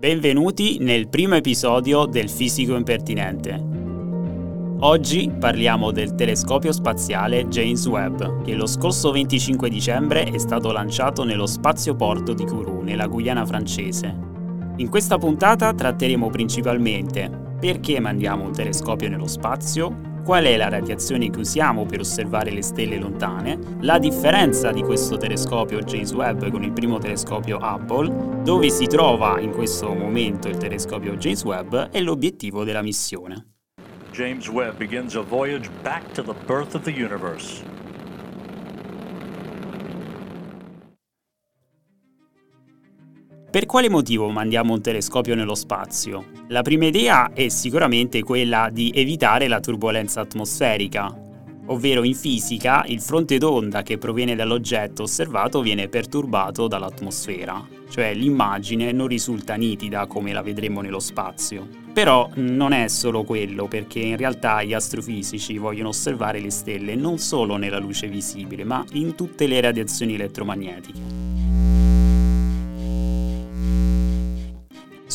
Benvenuti nel primo episodio del Fisico Impertinente. Oggi parliamo del telescopio spaziale James Webb, che lo scorso 25 dicembre è stato lanciato nello spazioporto di Kourou, nella Guyana francese. In questa puntata tratteremo principalmente perché mandiamo un telescopio nello spazio, qual è la radiazione che usiamo per osservare le stelle lontane, la differenza di questo telescopio James Webb con il primo telescopio Hubble, dove si trova in questo momento il telescopio James Webb e l'obiettivo della missione. James Webb begins a voyage back to the birth of the universe. Per quale motivo mandiamo un telescopio nello spazio? La prima idea è sicuramente quella di evitare la turbolenza atmosferica, ovvero in fisica il fronte d'onda che proviene dall'oggetto osservato viene perturbato dall'atmosfera, cioè l'immagine non risulta nitida come la vedremo nello spazio. Però non è solo quello, perché in realtà gli astrofisici vogliono osservare le stelle non solo nella luce visibile, ma in tutte le radiazioni elettromagnetiche.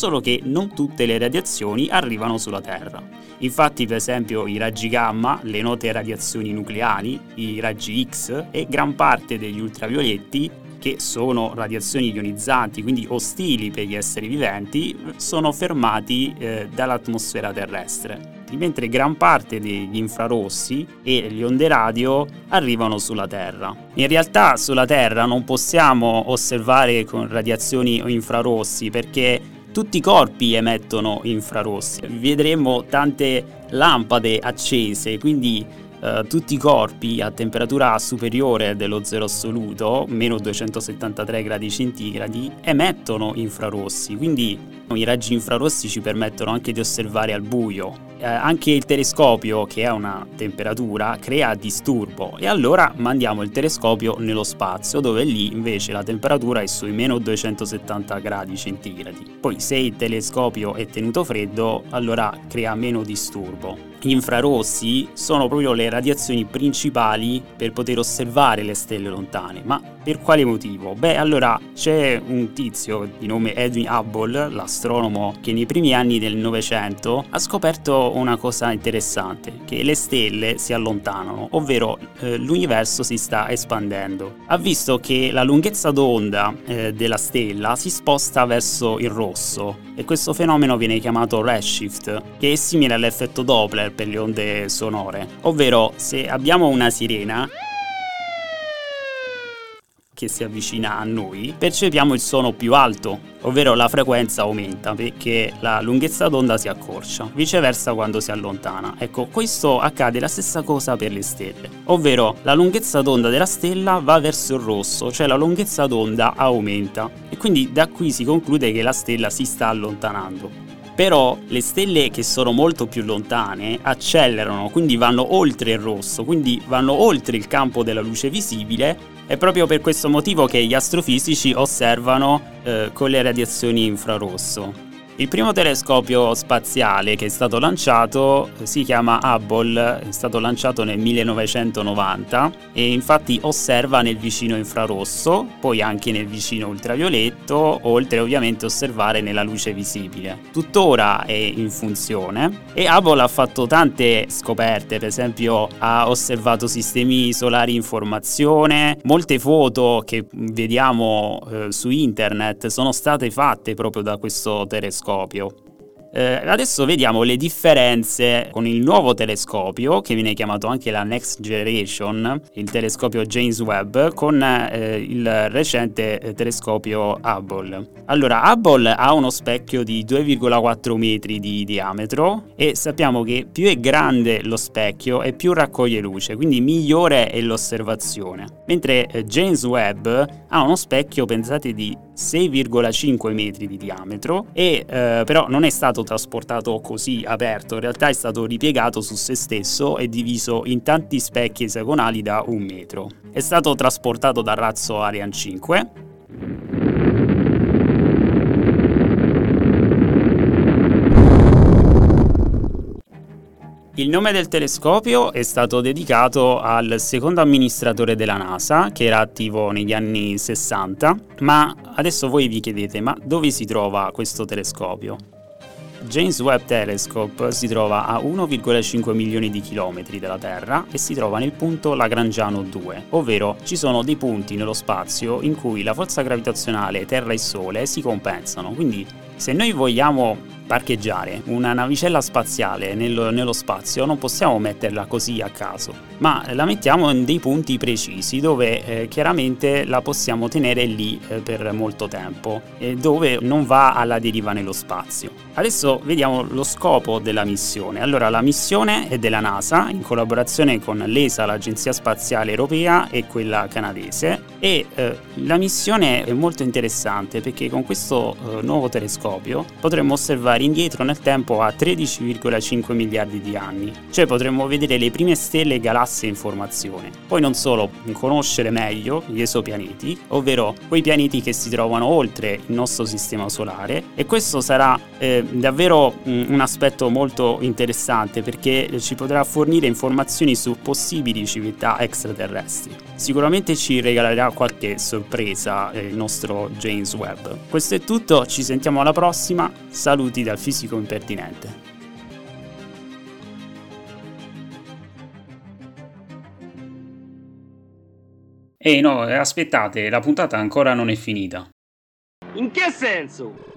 Solo che non tutte le radiazioni arrivano sulla Terra. Infatti, per esempio, i raggi gamma, le note radiazioni nucleari, i raggi X e gran parte degli ultravioletti, che sono radiazioni ionizzanti, quindi ostili per gli esseri viventi, sono fermati eh, dall'atmosfera terrestre mentre gran parte degli infrarossi e gli onde radio arrivano sulla Terra. In realtà sulla Terra non possiamo osservare con radiazioni o infrarossi perché tutti i corpi emettono infrarossi. Vedremo tante lampade accese, quindi eh, tutti i corpi a temperatura superiore dello zero assoluto, meno 273 gradi centigradi, emettono infrarossi, quindi i raggi infrarossi ci permettono anche di osservare al buio. Eh, anche il telescopio, che ha una temperatura, crea disturbo e allora mandiamo il telescopio nello spazio, dove lì invece la temperatura è sui meno 270 gradi centigradi. Poi se il telescopio è tenuto freddo, allora crea meno disturbo. Gli infrarossi sono proprio le radiazioni principali per poter osservare le stelle lontane, ma per quale motivo? Beh, allora c'è un tizio di nome Edwin Hubble, l'astronomo, che nei primi anni del Novecento ha scoperto una cosa interessante, che le stelle si allontanano, ovvero eh, l'universo si sta espandendo. Ha visto che la lunghezza d'onda eh, della stella si sposta verso il rosso e questo fenomeno viene chiamato redshift, che è simile all'effetto Doppler per le onde sonore, ovvero se abbiamo una sirena che si avvicina a noi, percepiamo il suono più alto, ovvero la frequenza aumenta perché la lunghezza d'onda si accorcia, viceversa quando si allontana. Ecco, questo accade la stessa cosa per le stelle, ovvero la lunghezza d'onda della stella va verso il rosso, cioè la lunghezza d'onda aumenta e quindi da qui si conclude che la stella si sta allontanando. Però le stelle che sono molto più lontane accelerano, quindi vanno oltre il rosso, quindi vanno oltre il campo della luce visibile è proprio per questo motivo che gli astrofisici osservano eh, con le radiazioni infrarosso. Il primo telescopio spaziale che è stato lanciato si chiama Hubble, è stato lanciato nel 1990 e infatti osserva nel vicino infrarosso, poi anche nel vicino ultravioletto, oltre ovviamente osservare nella luce visibile. Tuttora è in funzione e Hubble ha fatto tante scoperte, per esempio ha osservato sistemi solari in formazione, molte foto che vediamo eh, su internet sono state fatte proprio da questo telescopio telescopio. Eh, adesso vediamo le differenze con il nuovo telescopio, che viene chiamato anche la Next Generation, il telescopio James Webb, con eh, il recente eh, telescopio Hubble. Allora, Hubble ha uno specchio di 2,4 metri di diametro e sappiamo che più è grande lo specchio e più raccoglie luce, quindi migliore è l'osservazione. Mentre eh, James Webb ha uno specchio, pensate, di 6,5 metri di diametro e eh, però non è stato trasportato così aperto, in realtà è stato ripiegato su se stesso e diviso in tanti specchi esagonali da un metro. È stato trasportato dal razzo Ariane 5 Il nome del telescopio è stato dedicato al secondo amministratore della NASA, che era attivo negli anni 60, ma adesso voi vi chiedete, ma dove si trova questo telescopio? James Webb Telescope si trova a 1,5 milioni di chilometri dalla Terra e si trova nel punto Lagrangiano 2, ovvero ci sono dei punti nello spazio in cui la forza gravitazionale Terra e Sole si compensano, quindi se noi vogliamo parcheggiare una navicella spaziale nello, nello, spazio non possiamo metterla così a caso, ma la mettiamo in dei punti precisi dove eh, chiaramente la possiamo tenere lì eh, per molto tempo e dove non va alla deriva nello spazio. Adesso vediamo lo scopo della missione. Allora, la missione è della NASA in collaborazione con l'ESA, l'Agenzia Spaziale Europea e quella canadese e eh, la missione è molto interessante perché con questo eh, nuovo telescopio potremmo osservare indietro nel tempo a 13,5 miliardi di anni, cioè potremmo vedere le prime stelle e galassie in formazione. Poi non solo conoscere meglio gli esopianeti, ovvero quei pianeti che si trovano oltre il nostro sistema solare e questo sarà eh, davvero mm, un aspetto molto interessante perché ci potrà fornire informazioni su possibili civiltà extraterrestri. Sicuramente ci regalerà qualche sorpresa eh, il nostro James Webb. Questo è tutto, ci sentiamo alla prossima, saluti dal fisico impertinente. Ehi no, aspettate, la puntata ancora non è finita. In che senso?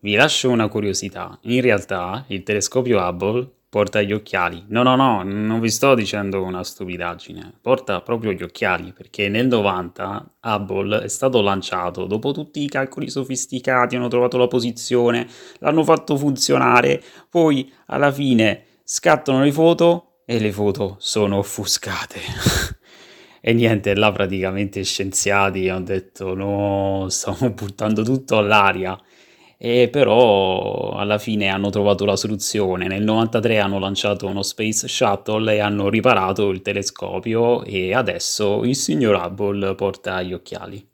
Vi lascio una curiosità. In realtà il telescopio Hubble porta gli occhiali. No, no, no, non vi sto dicendo una stupidaggine. Porta proprio gli occhiali perché nel 90 Hubble è stato lanciato dopo tutti i calcoli sofisticati, hanno trovato la posizione, l'hanno fatto funzionare, poi alla fine scattano le foto e le foto sono offuscate. e niente, là praticamente scienziati hanno detto no, stiamo buttando tutto all'aria e però alla fine hanno trovato la soluzione. Nel 93 hanno lanciato uno Space Shuttle e hanno riparato il telescopio e adesso il signor Hubble porta gli occhiali.